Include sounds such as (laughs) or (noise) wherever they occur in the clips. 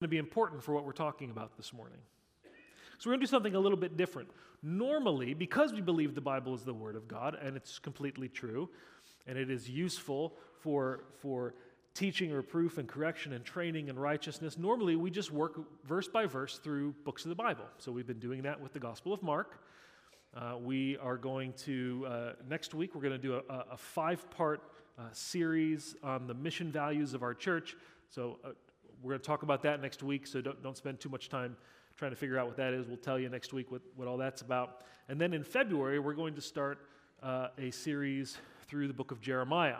to be important for what we're talking about this morning. So, we're going to do something a little bit different. Normally, because we believe the Bible is the Word of God, and it's completely true, and it is useful for, for teaching, reproof, and correction, and training and righteousness, normally we just work verse by verse through books of the Bible. So, we've been doing that with the Gospel of Mark. Uh, we are going to, uh, next week, we're going to do a, a five part uh, series on the mission values of our church. So, uh, we're going to talk about that next week, so don't, don't spend too much time trying to figure out what that is. We'll tell you next week what, what all that's about. And then in February, we're going to start uh, a series through the book of Jeremiah.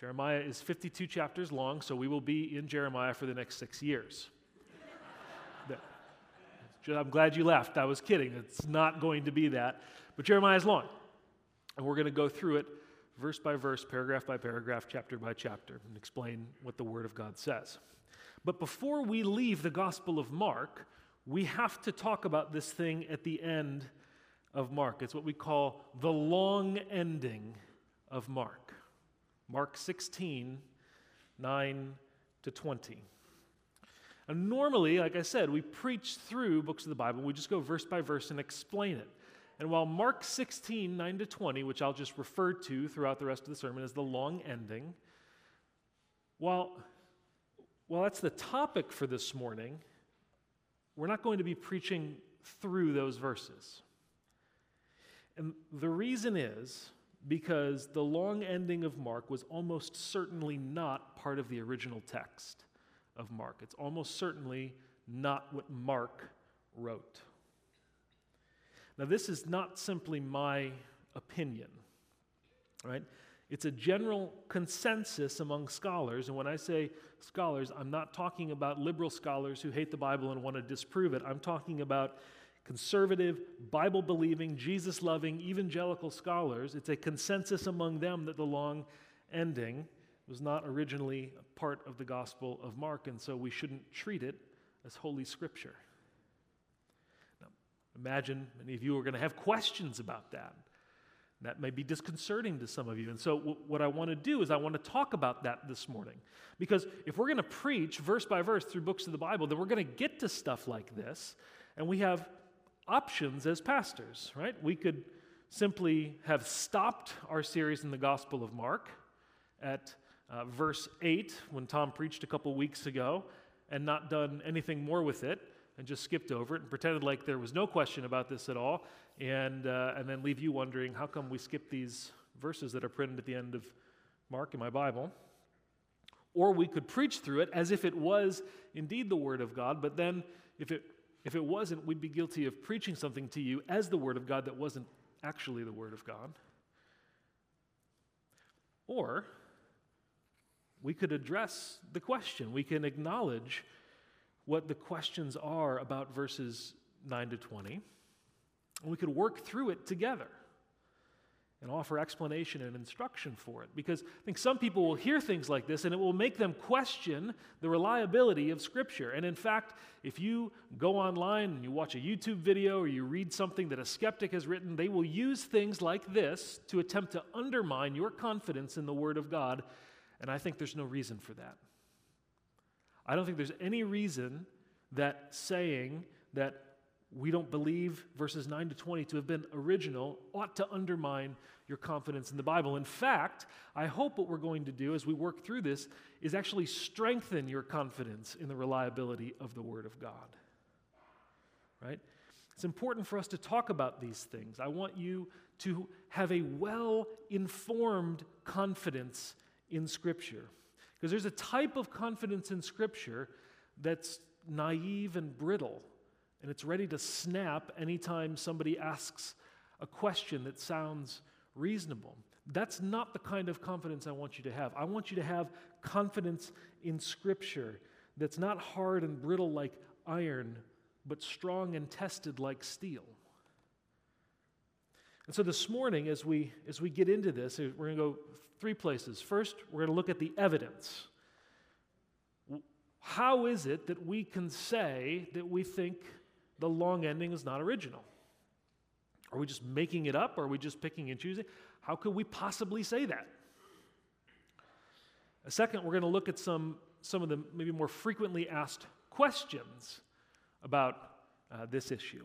Jeremiah is 52 chapters long, so we will be in Jeremiah for the next six years. (laughs) I'm glad you left. I was kidding. It's not going to be that. But Jeremiah is long. And we're going to go through it verse by verse, paragraph by paragraph, chapter by chapter, and explain what the Word of God says. But before we leave the Gospel of Mark, we have to talk about this thing at the end of Mark. It's what we call the long ending of Mark. Mark 16, 9 to 20. And normally, like I said, we preach through books of the Bible. We just go verse by verse and explain it. And while Mark 16, 9 to 20, which I'll just refer to throughout the rest of the sermon as the long ending, while, while that's the topic for this morning, we're not going to be preaching through those verses. And the reason is because the long ending of Mark was almost certainly not part of the original text of Mark. It's almost certainly not what Mark wrote. Now, this is not simply my opinion, right? It's a general consensus among scholars. And when I say scholars, I'm not talking about liberal scholars who hate the Bible and want to disprove it. I'm talking about conservative, Bible believing, Jesus loving, evangelical scholars. It's a consensus among them that the long ending was not originally part of the Gospel of Mark, and so we shouldn't treat it as Holy Scripture. Imagine many of you are going to have questions about that. That may be disconcerting to some of you. And so, w- what I want to do is, I want to talk about that this morning. Because if we're going to preach verse by verse through books of the Bible, then we're going to get to stuff like this. And we have options as pastors, right? We could simply have stopped our series in the Gospel of Mark at uh, verse 8 when Tom preached a couple weeks ago and not done anything more with it and just skipped over it and pretended like there was no question about this at all and, uh, and then leave you wondering how come we skip these verses that are printed at the end of Mark in my Bible. Or we could preach through it as if it was indeed the Word of God, but then if it, if it wasn't, we'd be guilty of preaching something to you as the Word of God that wasn't actually the Word of God. Or we could address the question. We can acknowledge what the questions are about verses 9 to 20. And we could work through it together and offer explanation and instruction for it. Because I think some people will hear things like this and it will make them question the reliability of Scripture. And in fact, if you go online and you watch a YouTube video or you read something that a skeptic has written, they will use things like this to attempt to undermine your confidence in the Word of God and I think there's no reason for that. I don't think there's any reason that saying that we don't believe verses 9 to 20 to have been original ought to undermine your confidence in the Bible. In fact, I hope what we're going to do as we work through this is actually strengthen your confidence in the reliability of the Word of God. Right? It's important for us to talk about these things. I want you to have a well informed confidence in Scripture. Because there's a type of confidence in Scripture that's naive and brittle, and it's ready to snap anytime somebody asks a question that sounds reasonable. That's not the kind of confidence I want you to have. I want you to have confidence in Scripture that's not hard and brittle like iron, but strong and tested like steel. And so this morning, as we, as we get into this, we're going to go three places. First, we're going to look at the evidence. How is it that we can say that we think the long ending is not original? Are we just making it up? Or Are we just picking and choosing? How could we possibly say that? A second, we're going to look at some, some of the maybe more frequently asked questions about uh, this issue.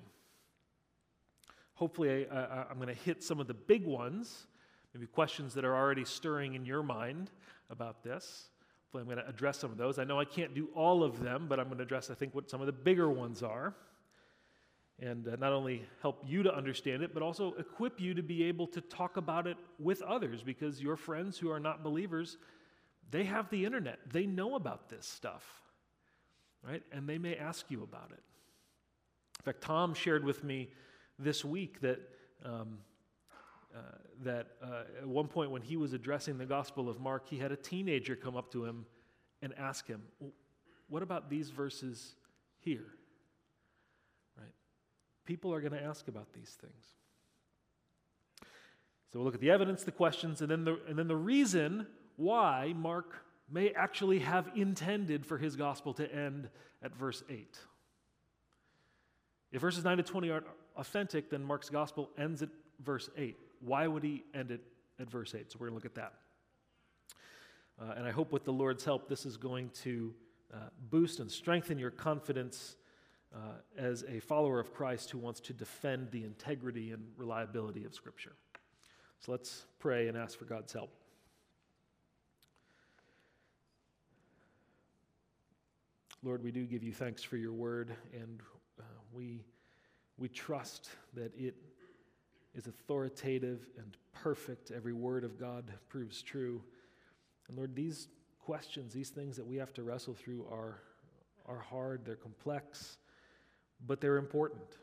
Hopefully, I, I'm going to hit some of the big ones, maybe questions that are already stirring in your mind about this. Hopefully, I'm going to address some of those. I know I can't do all of them, but I'm going to address, I think, what some of the bigger ones are. And uh, not only help you to understand it, but also equip you to be able to talk about it with others because your friends who are not believers, they have the internet. They know about this stuff, right? And they may ask you about it. In fact, Tom shared with me this week that. Um, uh, that uh, at one point when he was addressing the Gospel of Mark, he had a teenager come up to him and ask him, What about these verses here? Right? People are going to ask about these things. So we'll look at the evidence, the questions, and then the, and then the reason why Mark may actually have intended for his gospel to end at verse 8. If verses 9 to 20 aren't authentic, then Mark's gospel ends at verse 8. Why would he end it at verse 8? So we're going to look at that. Uh, and I hope with the Lord's help, this is going to uh, boost and strengthen your confidence uh, as a follower of Christ who wants to defend the integrity and reliability of Scripture. So let's pray and ask for God's help. Lord, we do give you thanks for your word, and uh, we, we trust that it is authoritative and perfect. Every word of God proves true. And Lord, these questions, these things that we have to wrestle through are, are hard, they're complex, but they're important.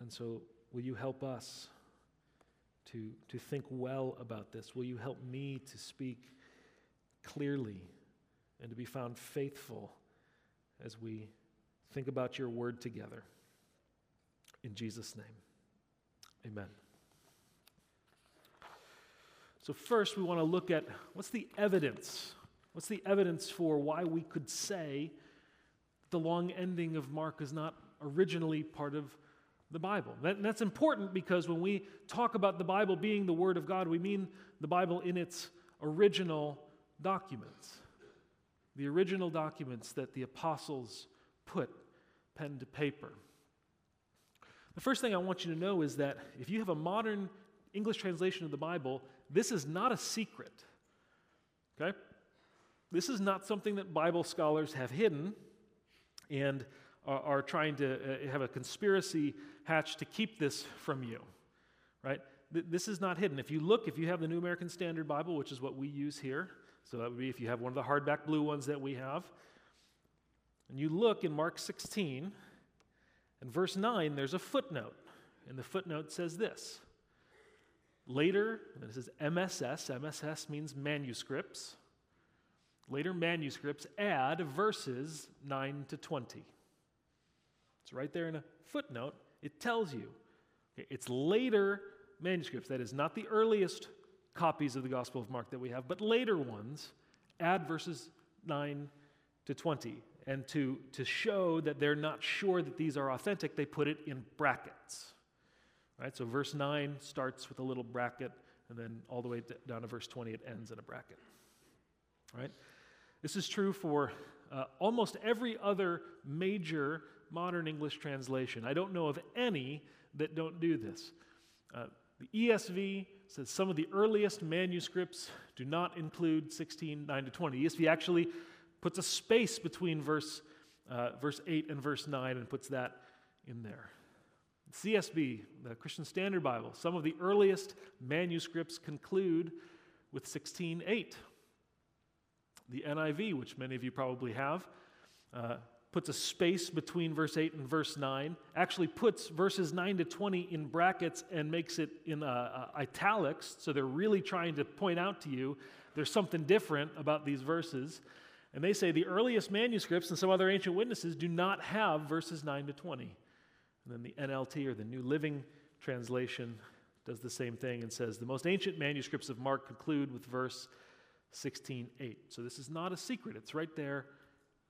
And so, will you help us to, to think well about this? Will you help me to speak clearly and to be found faithful as we think about your word together? In Jesus' name. Amen. So, first, we want to look at what's the evidence? What's the evidence for why we could say the long ending of Mark is not originally part of the Bible? That, that's important because when we talk about the Bible being the Word of God, we mean the Bible in its original documents. The original documents that the apostles put pen to paper. The first thing I want you to know is that if you have a modern English translation of the Bible, this is not a secret. Okay? This is not something that Bible scholars have hidden and are, are trying to uh, have a conspiracy hatched to keep this from you. Right? Th- this is not hidden. If you look, if you have the New American Standard Bible, which is what we use here, so that would be if you have one of the hardback blue ones that we have, and you look in Mark 16, in verse 9, there's a footnote, and the footnote says this. Later, and this is MSS, MSS means manuscripts. Later manuscripts add verses 9 to 20. It's right there in a footnote. It tells you it's later manuscripts, that is, not the earliest copies of the Gospel of Mark that we have, but later ones add verses 9 to 20. And to, to show that they're not sure that these are authentic, they put it in brackets. Right? So verse 9 starts with a little bracket, and then all the way down to verse 20, it ends in a bracket. Right? This is true for uh, almost every other major modern English translation. I don't know of any that don't do this. Uh, the ESV says some of the earliest manuscripts do not include 16, 9 to 20. The ESV actually puts a space between verse, uh, verse 8 and verse 9 and puts that in there. CSB, the Christian Standard Bible, some of the earliest manuscripts conclude with 16:8. The NIV, which many of you probably have, uh, puts a space between verse 8 and verse 9, actually puts verses 9 to 20 in brackets and makes it in uh, uh, italics, so they're really trying to point out to you there's something different about these verses. And they say the earliest manuscripts and some other ancient witnesses do not have verses 9 to 20. And then the NLT or the New Living Translation does the same thing and says the most ancient manuscripts of Mark conclude with verse 16:8. So this is not a secret. It's right there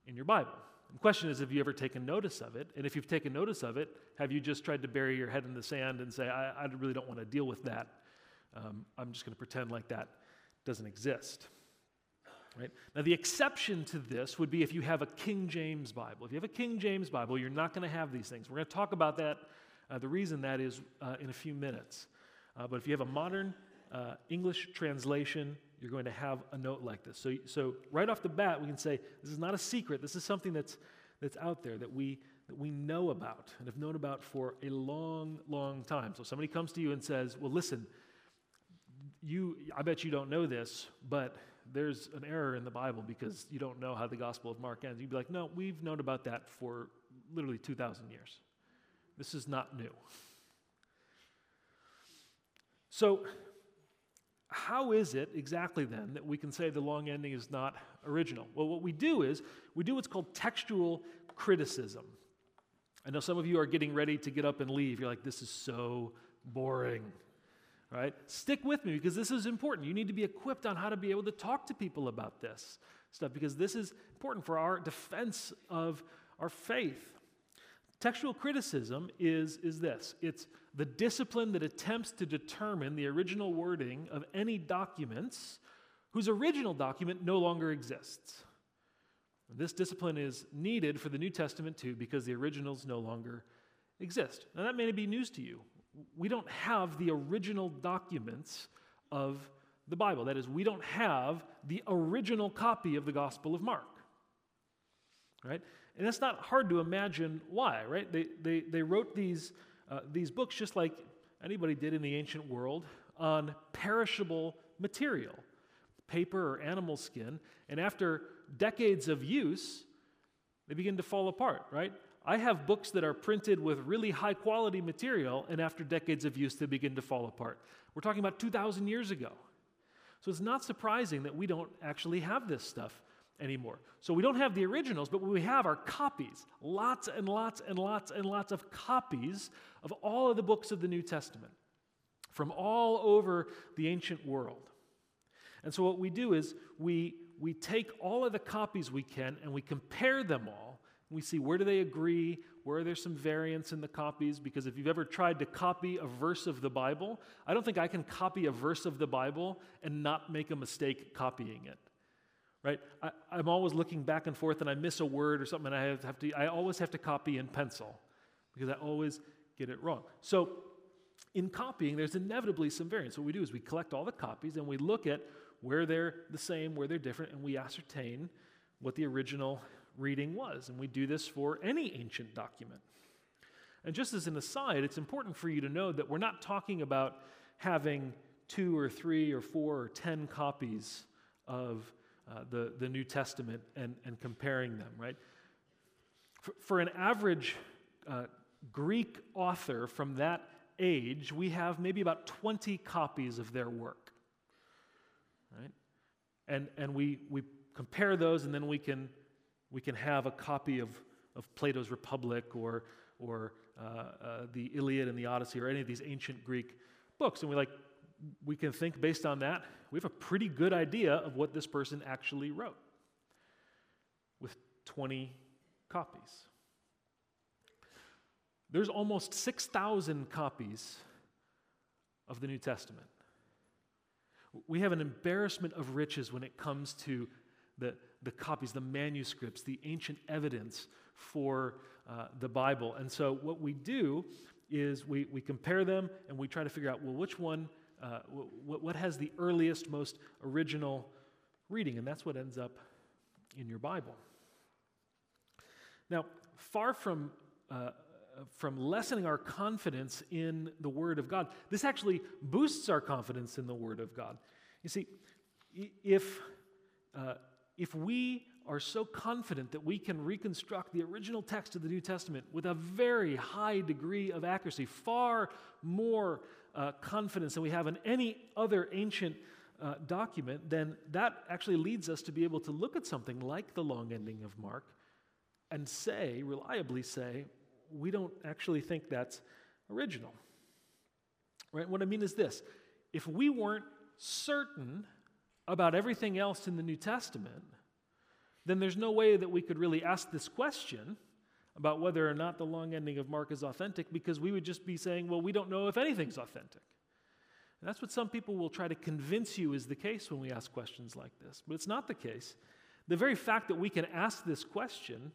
in your Bible. The question is, have you ever taken notice of it? And if you've taken notice of it, have you just tried to bury your head in the sand and say, I, I really don't want to deal with that? Um, I'm just going to pretend like that doesn't exist. Right? Now, the exception to this would be if you have a King James Bible. If you have a King James Bible, you're not going to have these things. We're going to talk about that, uh, the reason that is, uh, in a few minutes. Uh, but if you have a modern uh, English translation, you're going to have a note like this. So, so, right off the bat, we can say this is not a secret. This is something that's, that's out there that we, that we know about and have known about for a long, long time. So, somebody comes to you and says, Well, listen, you, I bet you don't know this, but there's an error in the Bible because you don't know how the Gospel of Mark ends. You'd be like, no, we've known about that for literally 2,000 years. This is not new. So, how is it exactly then that we can say the long ending is not original? Well, what we do is we do what's called textual criticism. I know some of you are getting ready to get up and leave. You're like, this is so boring right? Stick with me because this is important. You need to be equipped on how to be able to talk to people about this stuff because this is important for our defense of our faith. Textual criticism is, is this it's the discipline that attempts to determine the original wording of any documents whose original document no longer exists. This discipline is needed for the New Testament too because the originals no longer exist. Now, that may be news to you we don't have the original documents of the Bible. That is, we don't have the original copy of the Gospel of Mark. Right? And it's not hard to imagine why, right? They, they, they wrote these, uh, these books just like anybody did in the ancient world on perishable material, paper or animal skin. And after decades of use, they begin to fall apart, right? I have books that are printed with really high quality material, and after decades of use, they begin to fall apart. We're talking about 2,000 years ago. So it's not surprising that we don't actually have this stuff anymore. So we don't have the originals, but what we have are copies lots and lots and lots and lots of copies of all of the books of the New Testament from all over the ancient world. And so what we do is we, we take all of the copies we can and we compare them all we see where do they agree, where are there some variants in the copies, because if you've ever tried to copy a verse of the Bible, I don't think I can copy a verse of the Bible and not make a mistake copying it. Right? I, am always looking back and forth and I miss a word or something and I have, have to I always have to copy in pencil because I always get it wrong. So in copying, there's inevitably some variance. What we do is we collect all the copies and we look at where they're the same, where they're different, and we ascertain what the original reading was. And we do this for any ancient document. And just as an aside, it's important for you to know that we're not talking about having two or three or four or ten copies of uh, the, the New Testament and, and comparing them, right? For, for an average uh, Greek author from that age, we have maybe about 20 copies of their work, right? And, and we, we compare those and then we can we can have a copy of, of Plato's Republic or, or uh, uh, the Iliad and the Odyssey or any of these ancient Greek books. And we like, we can think based on that, we have a pretty good idea of what this person actually wrote with 20 copies. There's almost 6,000 copies of the New Testament. We have an embarrassment of riches when it comes to the, the copies, the manuscripts, the ancient evidence for uh, the Bible. And so what we do is we, we compare them and we try to figure out, well, which one, uh, what, what has the earliest, most original reading? And that's what ends up in your Bible. Now, far from uh, from lessening our confidence in the Word of God, this actually boosts our confidence in the Word of God. You see, if uh, if we are so confident that we can reconstruct the original text of the New Testament with a very high degree of accuracy, far more uh, confidence than we have in any other ancient uh, document, then that actually leads us to be able to look at something like the long ending of Mark and say, reliably say, we don't actually think that's original. Right? What I mean is this if we weren't certain about everything else in the New Testament, then there's no way that we could really ask this question about whether or not the long ending of Mark is authentic because we would just be saying, well, we don't know if anything's authentic. And that's what some people will try to convince you is the case when we ask questions like this. But it's not the case. The very fact that we can ask this question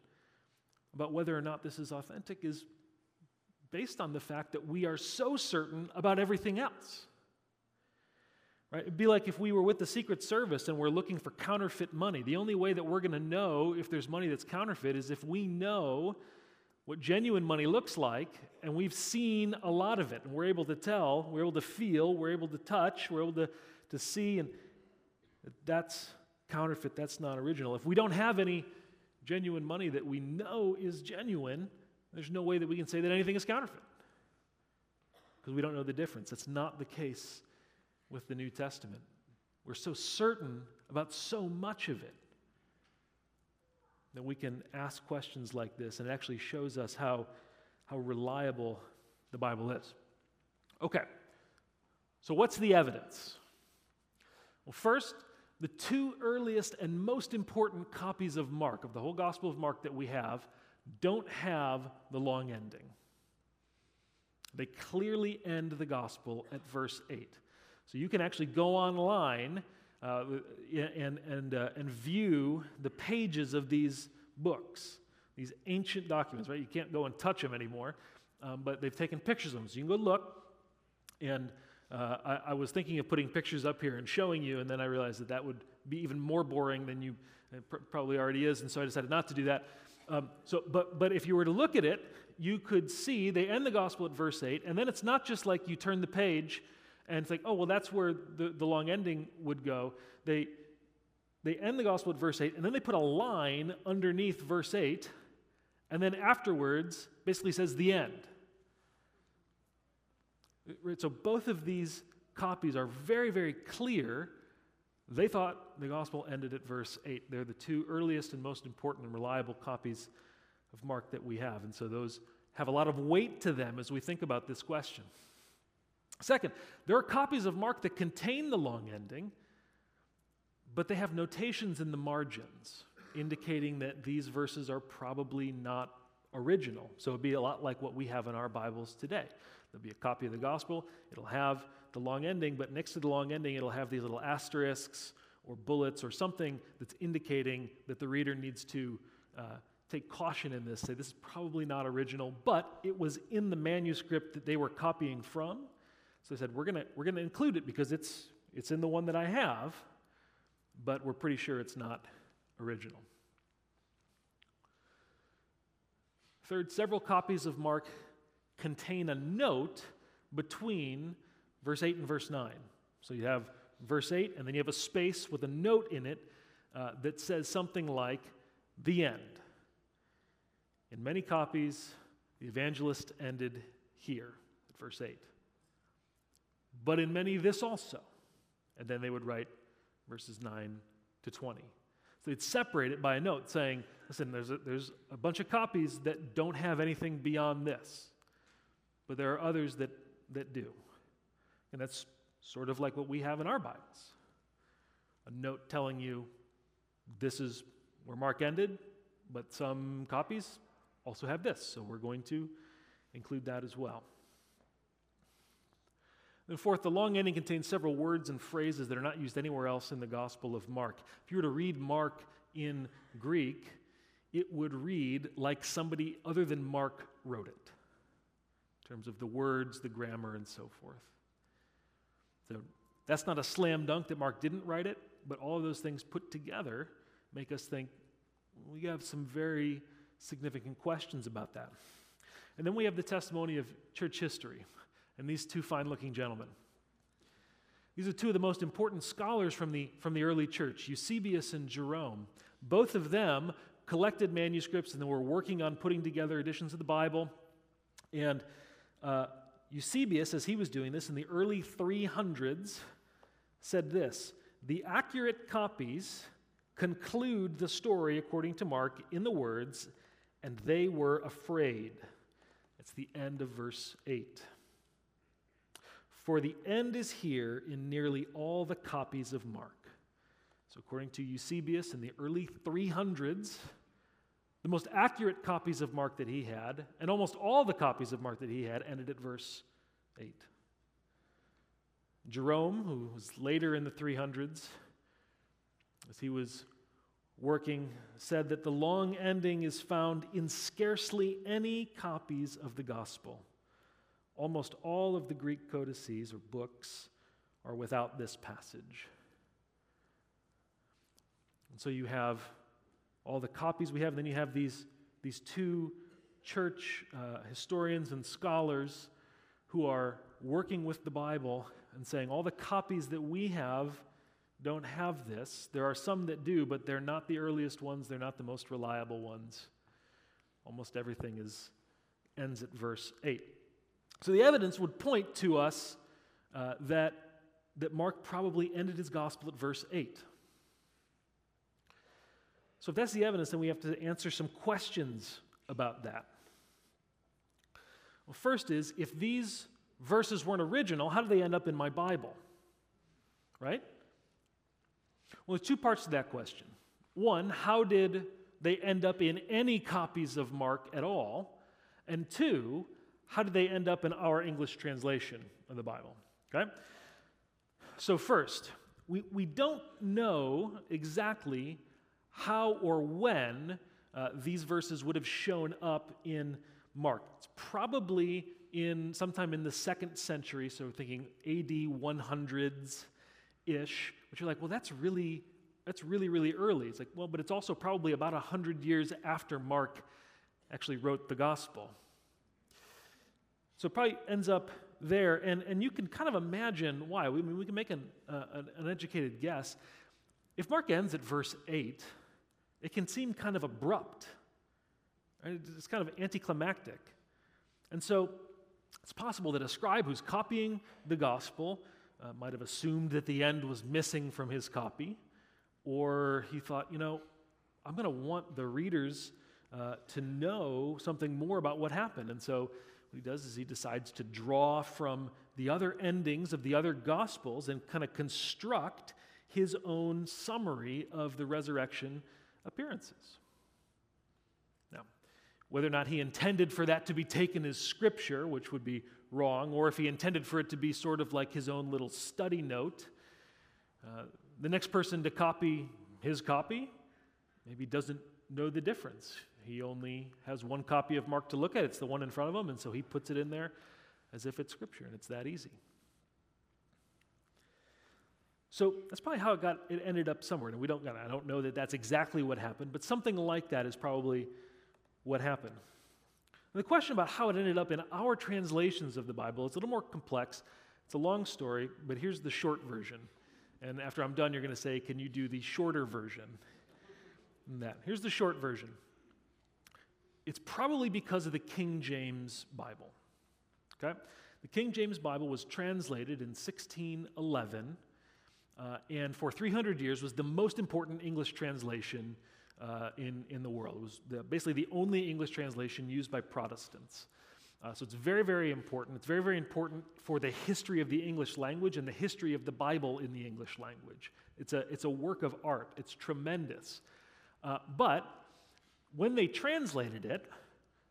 about whether or not this is authentic is based on the fact that we are so certain about everything else. Right? It'd be like if we were with the Secret Service and we're looking for counterfeit money. The only way that we're going to know if there's money that's counterfeit is if we know what genuine money looks like and we've seen a lot of it and we're able to tell, we're able to feel, we're able to touch, we're able to, to see, and that's counterfeit, that's not original. If we don't have any genuine money that we know is genuine, there's no way that we can say that anything is counterfeit because we don't know the difference. It's not the case with the New Testament. We're so certain about so much of it that we can ask questions like this, and it actually shows us how, how reliable the Bible is. Okay, so what's the evidence? Well, first, the two earliest and most important copies of Mark, of the whole Gospel of Mark that we have, don't have the long ending. They clearly end the Gospel at verse 8. So you can actually go online uh, and, and, uh, and view the pages of these books, these ancient documents, right? You can't go and touch them anymore, um, but they've taken pictures of them. So you can go look. And uh, I, I, was thinking of putting pictures up here and showing you, and then I realized that that would be even more boring than you pr- probably already is, and so I decided not to do that. Um, so, but, but if you were to look at it, you could see they end the gospel at verse 8, and then it's not just like you turn the page and it's like, oh, well, that's where the, the long ending would go. They, they end the gospel at verse 8, and then they put a line underneath verse 8, and then afterwards basically says the end. So both of these copies are very, very clear. They thought the gospel ended at verse 8. They're the two earliest and most important and reliable copies of Mark that we have. And so those have a lot of weight to them as we think about this question. Second, there are copies of Mark that contain the long ending, but they have notations in the margins indicating that these verses are probably not original. So it'd be a lot like what we have in our Bibles today. There'll be a copy of the gospel, it'll have the long ending, but next to the long ending, it'll have these little asterisks or bullets or something that's indicating that the reader needs to uh, take caution in this, say this is probably not original, but it was in the manuscript that they were copying from. So they said, we're going we're to include it because it's, it's in the one that I have, but we're pretty sure it's not original. Third, several copies of Mark contain a note between verse 8 and verse 9. So you have verse 8, and then you have a space with a note in it uh, that says something like, the end. In many copies, the evangelist ended here at verse 8 but in many this also. And then they would write verses 9 to 20. So they'd separate it by a note saying, listen, there's a, there's a bunch of copies that don't have anything beyond this, but there are others that, that do. And that's sort of like what we have in our Bibles a note telling you this is where Mark ended, but some copies also have this. So we're going to include that as well. And fourth, the long ending contains several words and phrases that are not used anywhere else in the Gospel of Mark. If you were to read Mark in Greek, it would read like somebody other than Mark wrote it, in terms of the words, the grammar, and so forth. So that's not a slam dunk that Mark didn't write it, but all of those things put together make us think we have some very significant questions about that. And then we have the testimony of church history and these two fine looking gentlemen. These are two of the most important scholars from the, from the early church, Eusebius and Jerome. Both of them collected manuscripts and then were working on putting together editions of the Bible. And uh, Eusebius, as he was doing this in the early 300s, said this The accurate copies conclude the story according to Mark in the words, and they were afraid. It's the end of verse 8. For the end is here in nearly all the copies of Mark. So, according to Eusebius in the early 300s, the most accurate copies of Mark that he had, and almost all the copies of Mark that he had, ended at verse 8. Jerome, who was later in the 300s, as he was working, said that the long ending is found in scarcely any copies of the gospel. Almost all of the Greek codices or books are without this passage. And so you have all the copies we have, and then you have these, these two church uh, historians and scholars who are working with the Bible and saying all the copies that we have don't have this. There are some that do, but they're not the earliest ones, they're not the most reliable ones. Almost everything is ends at verse 8. So the evidence would point to us uh, that, that Mark probably ended his gospel at verse 8. So if that's the evidence, then we have to answer some questions about that. Well, first is if these verses weren't original, how do they end up in my Bible? Right? Well, there's two parts to that question. One, how did they end up in any copies of Mark at all? And two, how did they end up in our English translation of the Bible? Okay? So, first, we, we don't know exactly how or when uh, these verses would have shown up in Mark. It's probably in sometime in the second century, so thinking AD 100s ish, which you're like, well, that's really, that's really, really early. It's like, well, but it's also probably about 100 years after Mark actually wrote the gospel. So it probably ends up there, and, and you can kind of imagine why. We, I mean, we can make an, uh, an educated guess. If Mark ends at verse 8, it can seem kind of abrupt. Right? It's kind of anticlimactic. And so it's possible that a scribe who's copying the gospel uh, might have assumed that the end was missing from his copy, or he thought, you know, I'm going to want the readers uh, to know something more about what happened. And so what he does is he decides to draw from the other endings of the other gospels and kind of construct his own summary of the resurrection appearances. Now, whether or not he intended for that to be taken as scripture, which would be wrong, or if he intended for it to be sort of like his own little study note, uh, the next person to copy his copy maybe doesn't know the difference. He only has one copy of Mark to look at, it's the one in front of him, and so he puts it in there as if it's scripture, and it's that easy. So that's probably how it got it ended up somewhere. And we don't I don't know that that's exactly what happened, but something like that is probably what happened. And the question about how it ended up in our translations of the Bible is a little more complex. It's a long story, but here's the short version. And after I'm done, you're going to say, Can you do the shorter version? And that. Here's the short version. It's probably because of the King James Bible. Okay? The King James Bible was translated in 1611 uh, and for 300 years was the most important English translation uh, in, in the world. It was the, basically the only English translation used by Protestants. Uh, so it's very, very important. It's very, very important for the history of the English language and the history of the Bible in the English language. It's a, it's a work of art, it's tremendous. Uh, but when they translated it,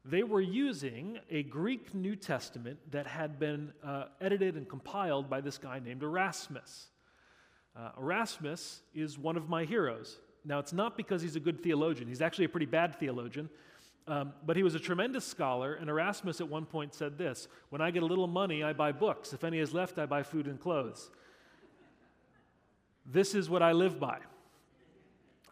they were using a Greek New Testament that had been uh, edited and compiled by this guy named Erasmus. Uh, Erasmus is one of my heroes. Now, it's not because he's a good theologian, he's actually a pretty bad theologian. Um, but he was a tremendous scholar, and Erasmus at one point said this When I get a little money, I buy books. If any is left, I buy food and clothes. This is what I live by.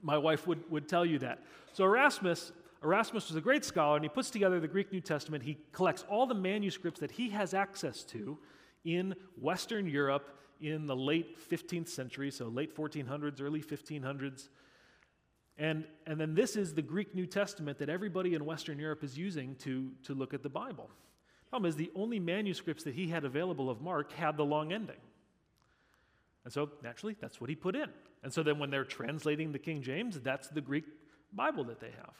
My wife would, would tell you that. So, Erasmus, Erasmus was a great scholar, and he puts together the Greek New Testament. He collects all the manuscripts that he has access to in Western Europe in the late 15th century, so late 1400s, early 1500s. And, and then this is the Greek New Testament that everybody in Western Europe is using to, to look at the Bible. Problem is, the only manuscripts that he had available of Mark had the long ending. And so, naturally, that's what he put in. And so then when they're translating the King James, that's the Greek Bible that they have.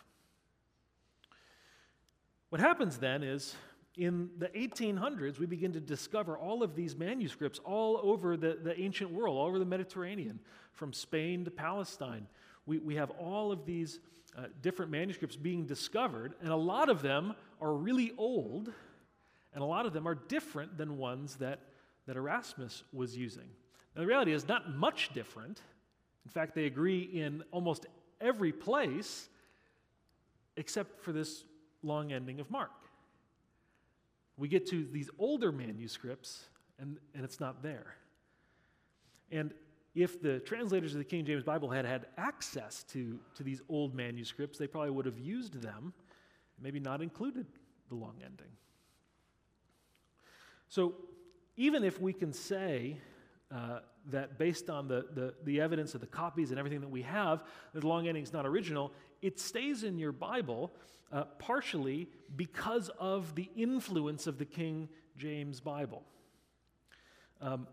What happens then is in the 1800s, we begin to discover all of these manuscripts all over the, the ancient world, all over the Mediterranean, from Spain to Palestine. We, we have all of these uh, different manuscripts being discovered, and a lot of them are really old, and a lot of them are different than ones that, that Erasmus was using. Now, the reality is not much different. In fact, they agree in almost every place except for this long ending of Mark. We get to these older manuscripts, and, and it's not there. And if the translators of the King James Bible had had access to, to these old manuscripts, they probably would have used them, maybe not included the long ending. So, even if we can say uh, that based on the, the, the, evidence of the copies and everything that we have, that the long ending is not original, it stays in your Bible uh, partially because of the influence of the King James Bible. Um,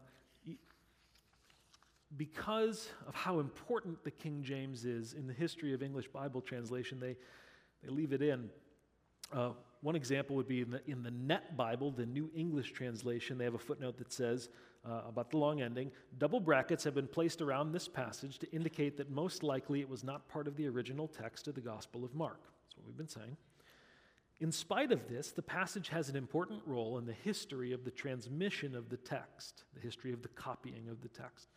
because of how important the King James is in the history of English Bible translation, they, they leave it in. Uh, one example would be in the, in the Net Bible, the New English translation, they have a footnote that says uh, about the long ending double brackets have been placed around this passage to indicate that most likely it was not part of the original text of the Gospel of Mark. That's what we've been saying. In spite of this, the passage has an important role in the history of the transmission of the text, the history of the copying of the text.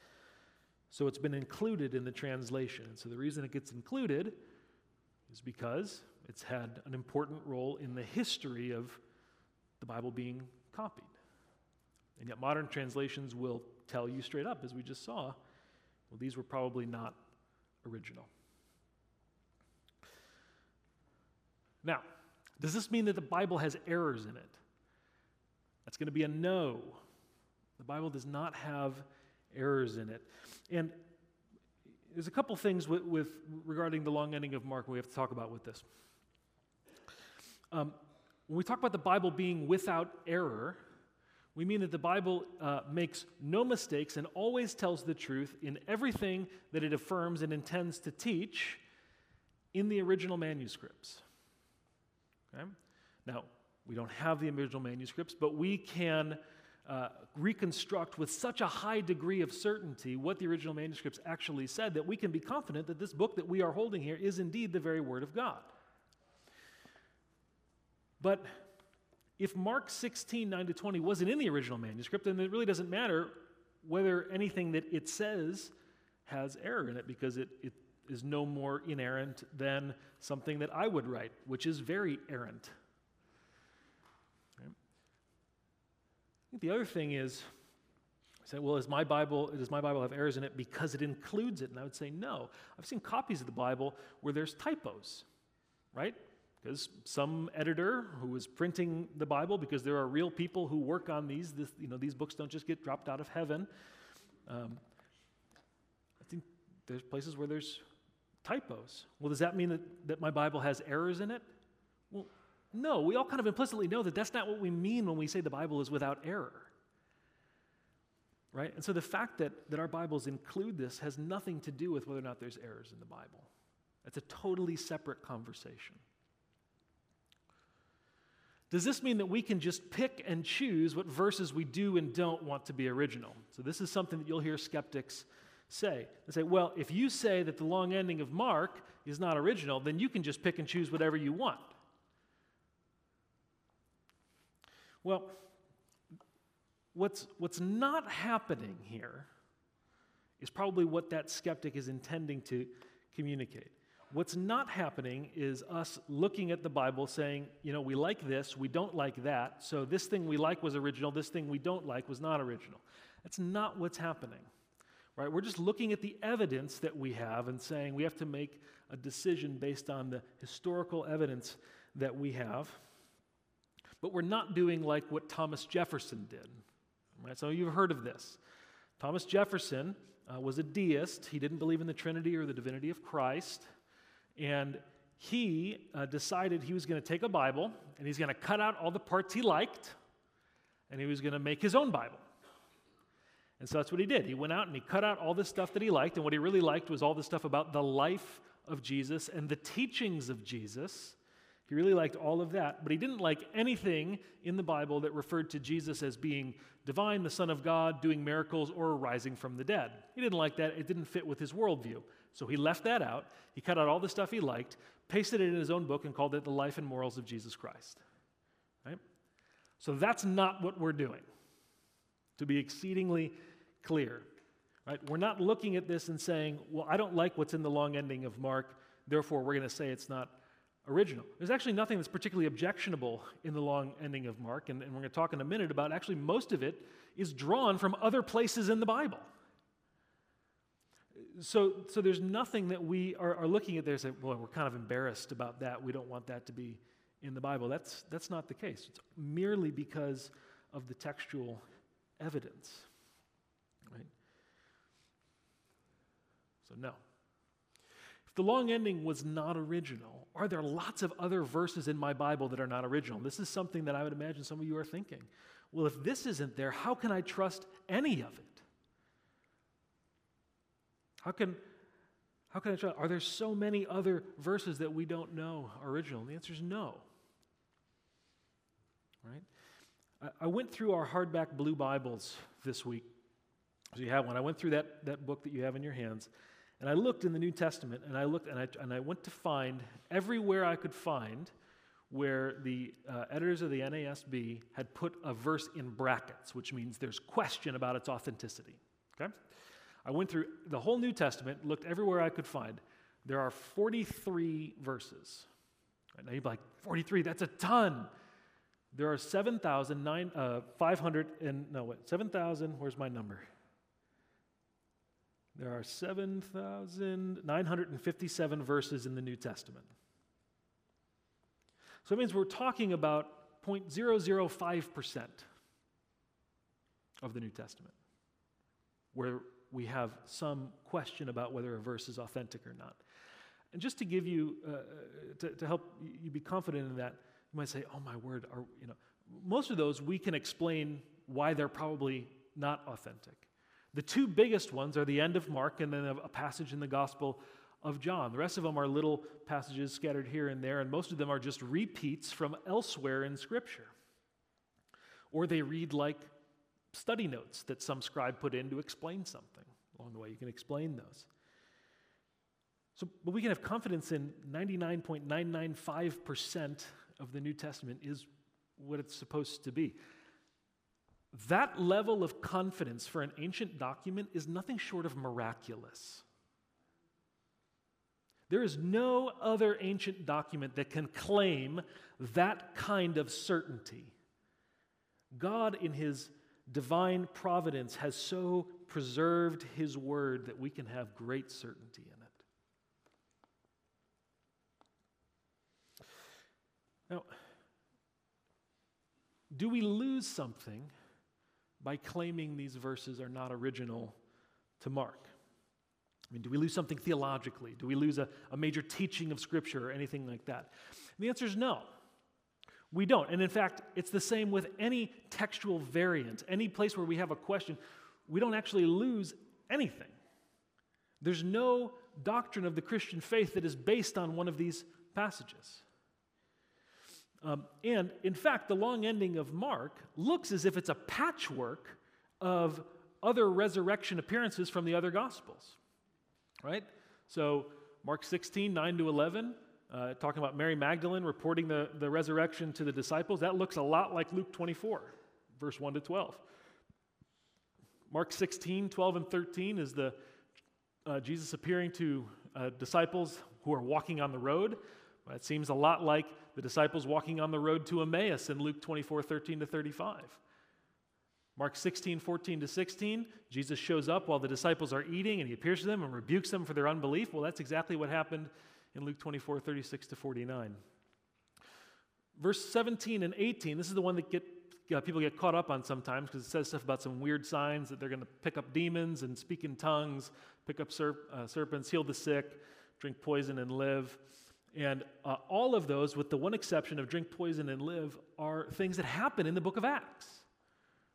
So it's been included in the translation. And so the reason it gets included is because it's had an important role in the history of the Bible being copied. And yet, modern translations will tell you straight up, as we just saw, well, these were probably not original. Now, does this mean that the Bible has errors in it? That's going to be a no. The Bible does not have errors in it. And there's a couple things with, with regarding the long ending of Mark we have to talk about with this. Um, when we talk about the Bible being without error, we mean that the Bible uh, makes no mistakes and always tells the truth in everything that it affirms and intends to teach in the original manuscripts. Okay? Now, we don't have the original manuscripts, but we can uh, reconstruct with such a high degree of certainty what the original manuscripts actually said that we can be confident that this book that we are holding here is indeed the very Word of God. But if Mark 16, 9 to 20 wasn't in the original manuscript, then it really doesn't matter whether anything that it says has error in it because it, it is no more inerrant than something that I would write, which is very errant. the other thing is, I say, well, is my Bible, does my Bible have errors in it because it includes it? And I would say, no. I've seen copies of the Bible where there's typos, right? Because some editor who is printing the Bible, because there are real people who work on these, this, you know, these books don't just get dropped out of heaven. Um, I think there's places where there's typos. Well, does that mean that, that my Bible has errors in it? Well, no. We all kind of implicitly know that that's not what we mean when we say the Bible is without error. Right? And so the fact that, that our Bibles include this has nothing to do with whether or not there's errors in the Bible. It's a totally separate conversation. Does this mean that we can just pick and choose what verses we do and don't want to be original? So, this is something that you'll hear skeptics say. They say, well, if you say that the long ending of Mark is not original, then you can just pick and choose whatever you want. Well, what's, what's not happening here is probably what that skeptic is intending to communicate. What's not happening is us looking at the Bible saying, you know, we like this, we don't like that, so this thing we like was original, this thing we don't like was not original. That's not what's happening. Right? We're just looking at the evidence that we have and saying we have to make a decision based on the historical evidence that we have. But we're not doing like what Thomas Jefferson did. Right? So you've heard of this. Thomas Jefferson uh, was a deist. He didn't believe in the Trinity or the divinity of Christ. And he uh, decided he was going to take a Bible and he's going to cut out all the parts he liked and he was going to make his own Bible. And so that's what he did. He went out and he cut out all the stuff that he liked. And what he really liked was all the stuff about the life of Jesus and the teachings of Jesus. He really liked all of that, but he didn't like anything in the Bible that referred to Jesus as being divine, the Son of God, doing miracles, or rising from the dead. He didn't like that. It didn't fit with his worldview. So he left that out. He cut out all the stuff he liked, pasted it in his own book, and called it The Life and Morals of Jesus Christ. Right? So that's not what we're doing. to be exceedingly clear. Right? We're not looking at this and saying, well, I don't like what's in the long ending of Mark, therefore we're going to say it's not original. There's actually nothing that's particularly objectionable in the long ending of Mark, and, and we're going to talk in a minute about actually most of it is drawn from other places in the Bible. So, so there's nothing that we are, are looking at there and say, well, we're kind of embarrassed about that. We don't want that to be in the Bible. That's, that's not the case. It's merely because of the textual evidence. Right? So, no. If the long ending was not original, are there lots of other verses in my Bible that are not original? This is something that I would imagine some of you are thinking. Well, if this isn't there, how can I trust any of it? How can, how can I trust? Are there so many other verses that we don't know original? And the answer is no. Right? I, I went through our hardback blue Bibles this week. So you have one. I went through that, that book that you have in your hands. And I looked in the New Testament and I looked and I, and I went to find everywhere I could find where the uh, editors of the NASB had put a verse in brackets, which means there's question about its authenticity. Okay? I went through the whole New Testament, looked everywhere I could find. There are 43 verses. Now you'd be like, 43, that's a ton. There are 7,500 uh, and, no, what, 7,000, where's my number? There are 7,957 verses in the New Testament. So it means we're talking about 0.005% of the New Testament, where we have some question about whether a verse is authentic or not. And just to give you, uh, to, to help you be confident in that, you might say, oh my word, are, you know, most of those we can explain why they're probably not authentic. The two biggest ones are the end of Mark and then a passage in the Gospel of John. The rest of them are little passages scattered here and there, and most of them are just repeats from elsewhere in Scripture. Or they read like study notes that some scribe put in to explain something along the way. You can explain those. So, but we can have confidence in 99.995% of the New Testament is what it's supposed to be. That level of confidence for an ancient document is nothing short of miraculous. There is no other ancient document that can claim that kind of certainty. God, in His divine providence, has so preserved His word that we can have great certainty in it. Now, do we lose something by claiming these verses are not original to Mark? I mean, do we lose something theologically? Do we lose a, a major teaching of Scripture or anything like that? And the answer is no. We don't. And in fact, it's the same with any textual variant, any place where we have a question, we don't actually lose anything. There's no doctrine of the Christian faith that is based on one of these passages. Um, and in fact, the long ending of Mark looks as if it's a patchwork of other resurrection appearances from the other Gospels, right? So, Mark 16, 9 to 11, uh, talking about Mary Magdalene reporting the, the resurrection to the disciples, that looks a lot like Luke 24, verse 1 to 12. Mark 16, 12, and 13 is the uh, Jesus appearing to uh, disciples who are walking on the road. It seems a lot like the disciples walking on the road to Emmaus in Luke 24 13 to 35. Mark 16, 14 to 16, Jesus shows up while the disciples are eating and he appears to them and rebukes them for their unbelief. Well, that's exactly what happened in Luke 24, 36 to 49. Verse 17 and 18, this is the one that get, uh, people get caught up on sometimes because it says stuff about some weird signs that they're going to pick up demons and speak in tongues, pick up serp- uh, serpents, heal the sick, drink poison and live. And uh, all of those, with the one exception of drink poison and live, are things that happen in the book of Acts.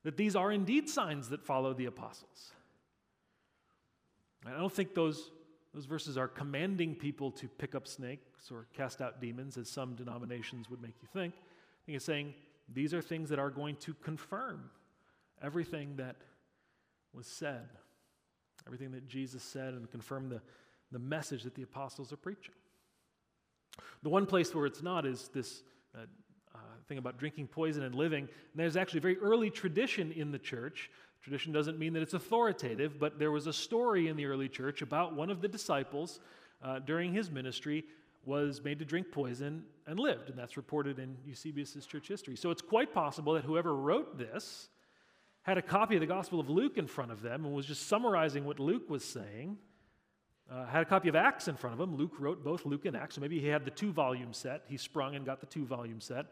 That these are indeed signs that follow the apostles. I don't think those, those verses are commanding people to pick up snakes or cast out demons, as some denominations would make you think. I think it's saying these are things that are going to confirm everything that was said, everything that Jesus said, and confirm the, the message that the apostles are preaching. The one place where it's not is this uh, uh, thing about drinking poison and living. And there's actually a very early tradition in the church. Tradition doesn't mean that it's authoritative, but there was a story in the early church about one of the disciples uh, during his ministry was made to drink poison and lived, and that's reported in Eusebius' church history. So it's quite possible that whoever wrote this had a copy of the Gospel of Luke in front of them and was just summarizing what Luke was saying. Uh, had a copy of Acts in front of him. Luke wrote both Luke and Acts, so maybe he had the two volume set. He sprung and got the two volume set.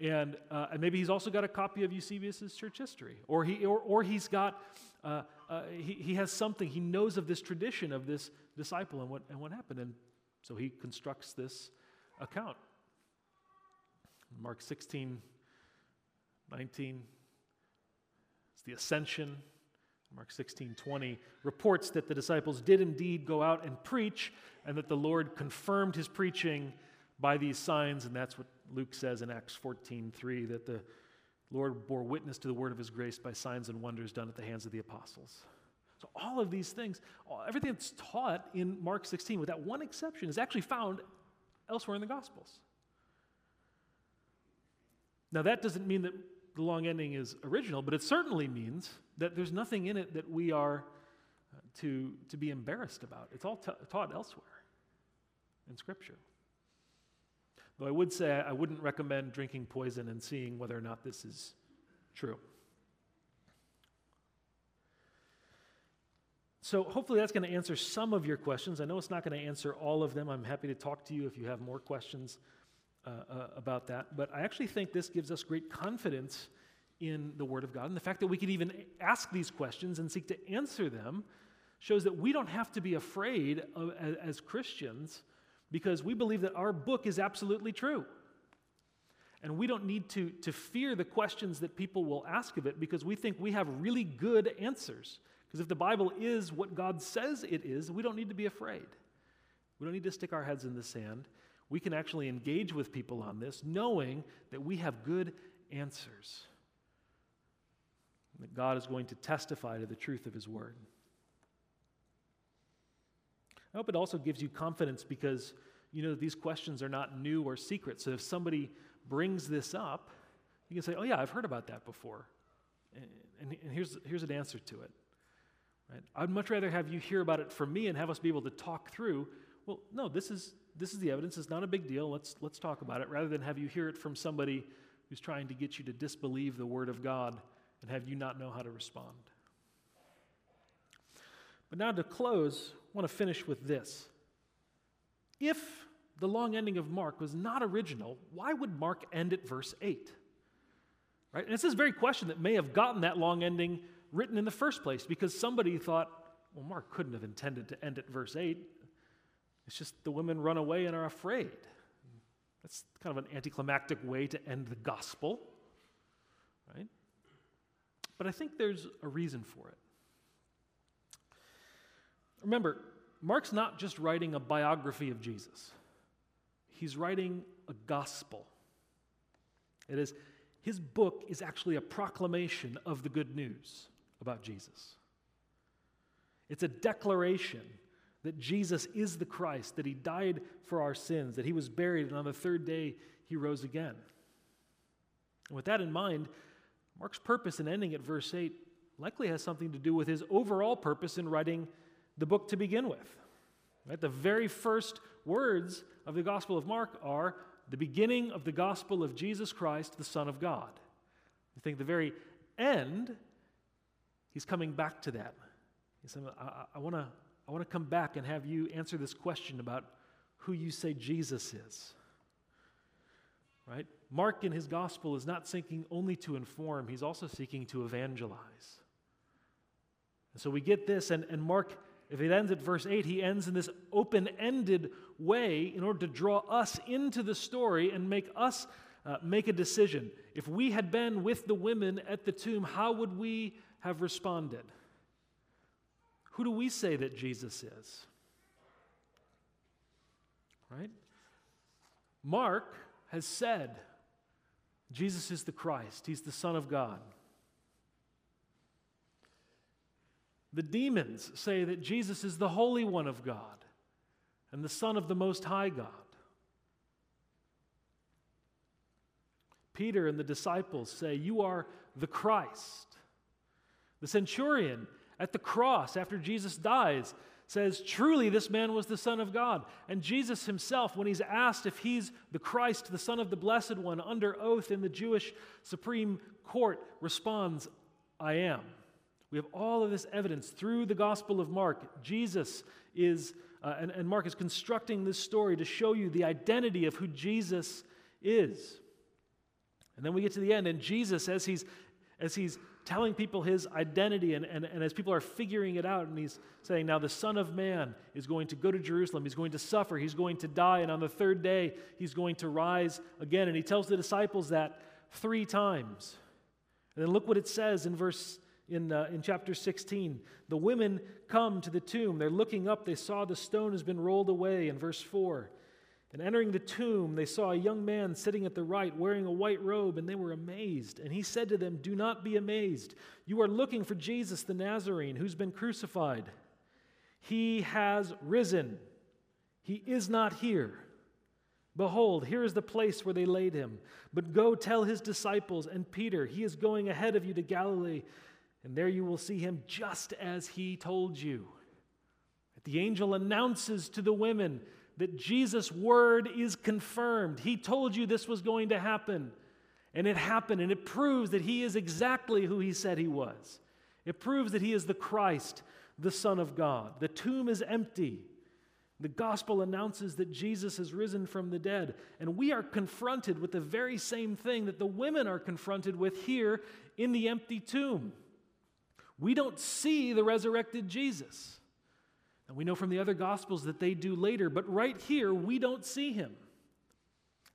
And, uh, and maybe he's also got a copy of Eusebius' church history. Or, he, or, or he's got, uh, uh, he, he has something, he knows of this tradition of this disciple and what, and what happened. And so he constructs this account. Mark 16, 19, it's the ascension. Mark 16, 20 reports that the disciples did indeed go out and preach, and that the Lord confirmed his preaching by these signs, and that's what Luke says in Acts 14, 3, that the Lord bore witness to the word of his grace by signs and wonders done at the hands of the apostles. So, all of these things, everything that's taught in Mark 16, with that one exception, is actually found elsewhere in the Gospels. Now, that doesn't mean that the long ending is original, but it certainly means that there's nothing in it that we are uh, to, to be embarrassed about. It's all ta- taught elsewhere in Scripture. Though I would say I wouldn't recommend drinking poison and seeing whether or not this is true. So, hopefully, that's going to answer some of your questions. I know it's not going to answer all of them. I'm happy to talk to you if you have more questions uh, uh, about that. But I actually think this gives us great confidence in the Word of God. And the fact that we can even ask these questions and seek to answer them shows that we don't have to be afraid of, as, as Christians because we believe that our book is absolutely true. And we don't need to, to fear the questions that people will ask of it because we think we have really good answers. Because if the Bible is what God says it is, we don't need to be afraid. We don't need to stick our heads in the sand. We can actually engage with people on this knowing that we have good answers. That God is going to testify to the truth of His Word. I hope it also gives you confidence because you know these questions are not new or secret. So if somebody brings this up, you can say, Oh, yeah, I've heard about that before. And, and, here's, here's an answer to it. Right? I'd much rather have you hear about it from me and have us be able to talk through. Well, no, this is, this is the evidence. It's not a big deal. Let's, let's talk about it rather than have you hear it from somebody who's trying to get you to disbelieve the Word of God and have you not know how to respond. But now to close, I want to finish with this. If the long ending of Mark was not original, why would Mark end at verse 8? Right? And it's this very question that may have gotten that long ending written in the first place because somebody thought, well, Mark couldn't have intended to end at verse 8. It's just the women run away and are afraid. That's kind of an anticlimactic way to end the gospel, right? But I think there's a reason for it. Remember, Mark's not just writing a biography of Jesus, he's writing a gospel. It is, his book is actually a proclamation of the good news about Jesus. It's a declaration that Jesus is the Christ, that he died for our sins, that he was buried, and on the third day he rose again. And with that in mind, Mark's purpose in ending at verse 8 likely has something to do with his overall purpose in writing the book to begin with. Right? The very first words of the Gospel of Mark are the beginning of the gospel of Jesus Christ, the Son of God. I think the very end, he's coming back to that. He said, I, I want to I wanna come back and have you answer this question about who you say Jesus is. Right? Mark in his gospel is not seeking only to inform, he's also seeking to evangelize. And so we get this, and, and Mark if it ends at verse 8, he ends in this open ended way in order to draw us into the story and make us uh, make a decision. If we had been with the women at the tomb, how would we have responded? Who do we say that Jesus is? Right? Mark has said Jesus is the Christ, he's the Son of God. The demons say that Jesus is the Holy One of God and the Son of the Most High God. Peter and the disciples say, You are the Christ. The centurion at the cross after Jesus dies says, Truly, this man was the Son of God. And Jesus himself, when he's asked if he's the Christ, the Son of the Blessed One, under oath in the Jewish Supreme Court, responds, I am. We have all of this evidence through the Gospel of Mark. Jesus is, uh, and, and Mark is constructing this story to show you the identity of who Jesus is. And then we get to the end, and Jesus, as he's, as he's telling people his identity, and, and, and as people are figuring it out, and he's saying, Now the Son of Man is going to go to Jerusalem, he's going to suffer, he's going to die, and on the third day, he's going to rise again. And he tells the disciples that three times. And then look what it says in verse in, uh, in chapter 16. The women come to the tomb. They're looking up. They saw the stone has been rolled away in verse 4. And entering the tomb, they saw a young man sitting at the right wearing a white robe, and they were amazed. And he said to them, Do not be amazed. You are looking for Jesus the Nazarene, who's been crucified. He has risen. He is not here. Behold, here is the place where they laid him. But go tell his disciples and Peter, he is going ahead of you to Galilee, and there you will see him just as he told you. The angel announces to the women, that Jesus' word is confirmed. He told you this was going to happen, and it happened, and it proves that he is exactly who he said he was. It proves that he is the Christ, the Son of God. The tomb is empty. The gospel announces that Jesus has risen from the dead, and we are confronted with the very same thing that the women are confronted with here in the empty tomb. We don't see the resurrected Jesus. And we know from the other Gospels that they do later, but right here, we don't see him.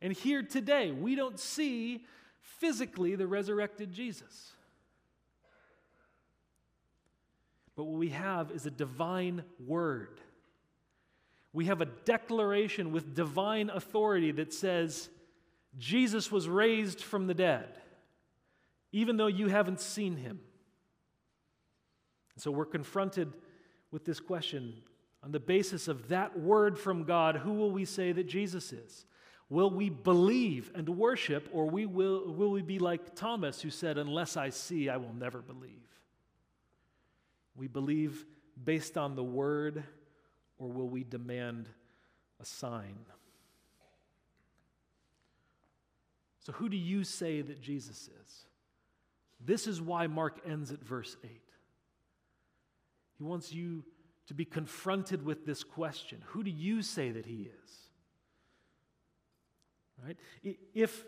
And here today, we don't see physically the resurrected Jesus. But what we have is a divine word. We have a declaration with divine authority that says, Jesus was raised from the dead, even though you haven't seen him. And so we're confronted with this question on the basis of that word from God, who will we say that Jesus is? Will we believe and worship, or we will, will we be like Thomas, who said, Unless I see, I will never believe? We believe based on the word, or will we demand a sign? So, who do you say that Jesus is? This is why Mark ends at verse 8. He wants you to be confronted with this question Who do you say that he is? Right? If,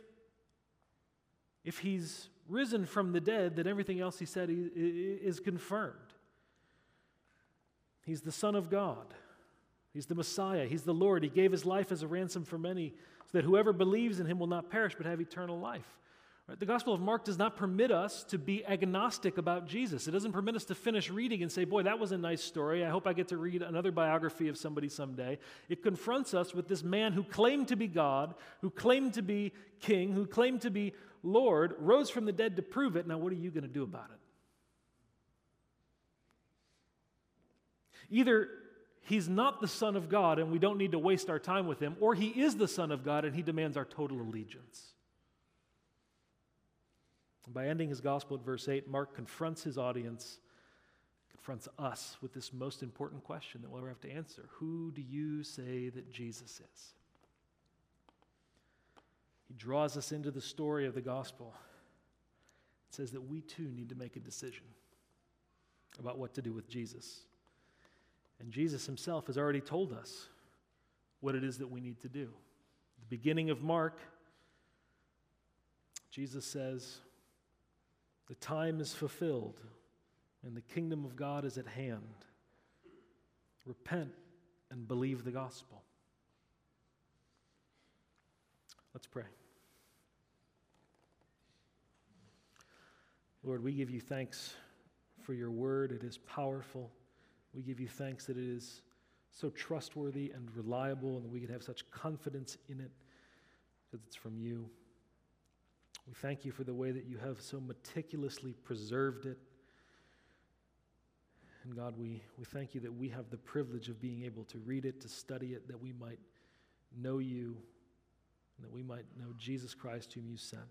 if he's risen from the dead, then everything else he said is confirmed. He's the Son of God. He's the Messiah. He's the Lord. He gave his life as a ransom for many so that whoever believes in him will not perish but have eternal life. Right? The Gospel of Mark does not permit us to be agnostic about Jesus. It doesn't permit us to finish reading and say, Boy, that was a nice story. I hope I get to read another biography of somebody someday. It confronts us with this man who claimed to be God, who claimed to be king, who claimed to be Lord, rose from the dead to prove it. Now, what are you going to do about it? Either he's not the Son of God and we don't need to waste our time with him, or he is the Son of God and he demands our total allegiance. By ending his gospel at verse 8, Mark confronts his audience, confronts us with this most important question that we'll ever have to answer Who do you say that Jesus is? He draws us into the story of the gospel. It says that we too need to make a decision about what to do with Jesus. And Jesus himself has already told us what it is that we need to do. At the beginning of Mark, Jesus says, the time is fulfilled, and the kingdom of God is at hand. Repent and believe the gospel. Let's pray. Lord, we give you thanks for your word. It is powerful. We give you thanks that it is so trustworthy and reliable, and that we can have such confidence in it because it's from you. We thank you for the way that you have so meticulously preserved it. And God, we, we thank you that we have the privilege of being able to read it, to study it, that we might know you, and that we might know Jesus Christ, whom you sent.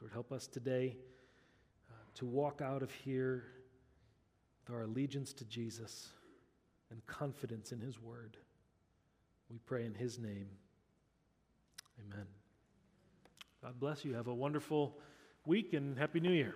Lord, help us today uh, to walk out of here with our allegiance to Jesus and confidence in his word. We pray in his name. Amen. God bless you. Have a wonderful week and Happy New Year.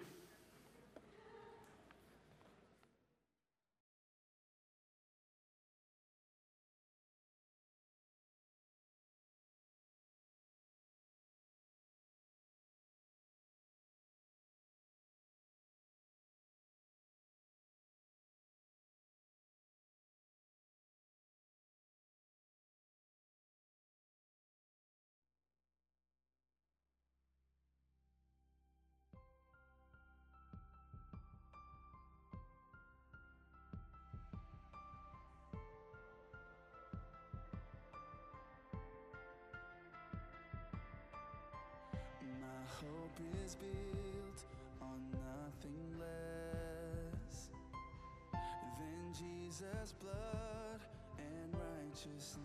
Is built on nothing less than Jesus' blood and righteousness.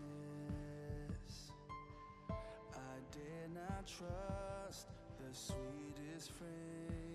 I dare not trust the sweetest friend.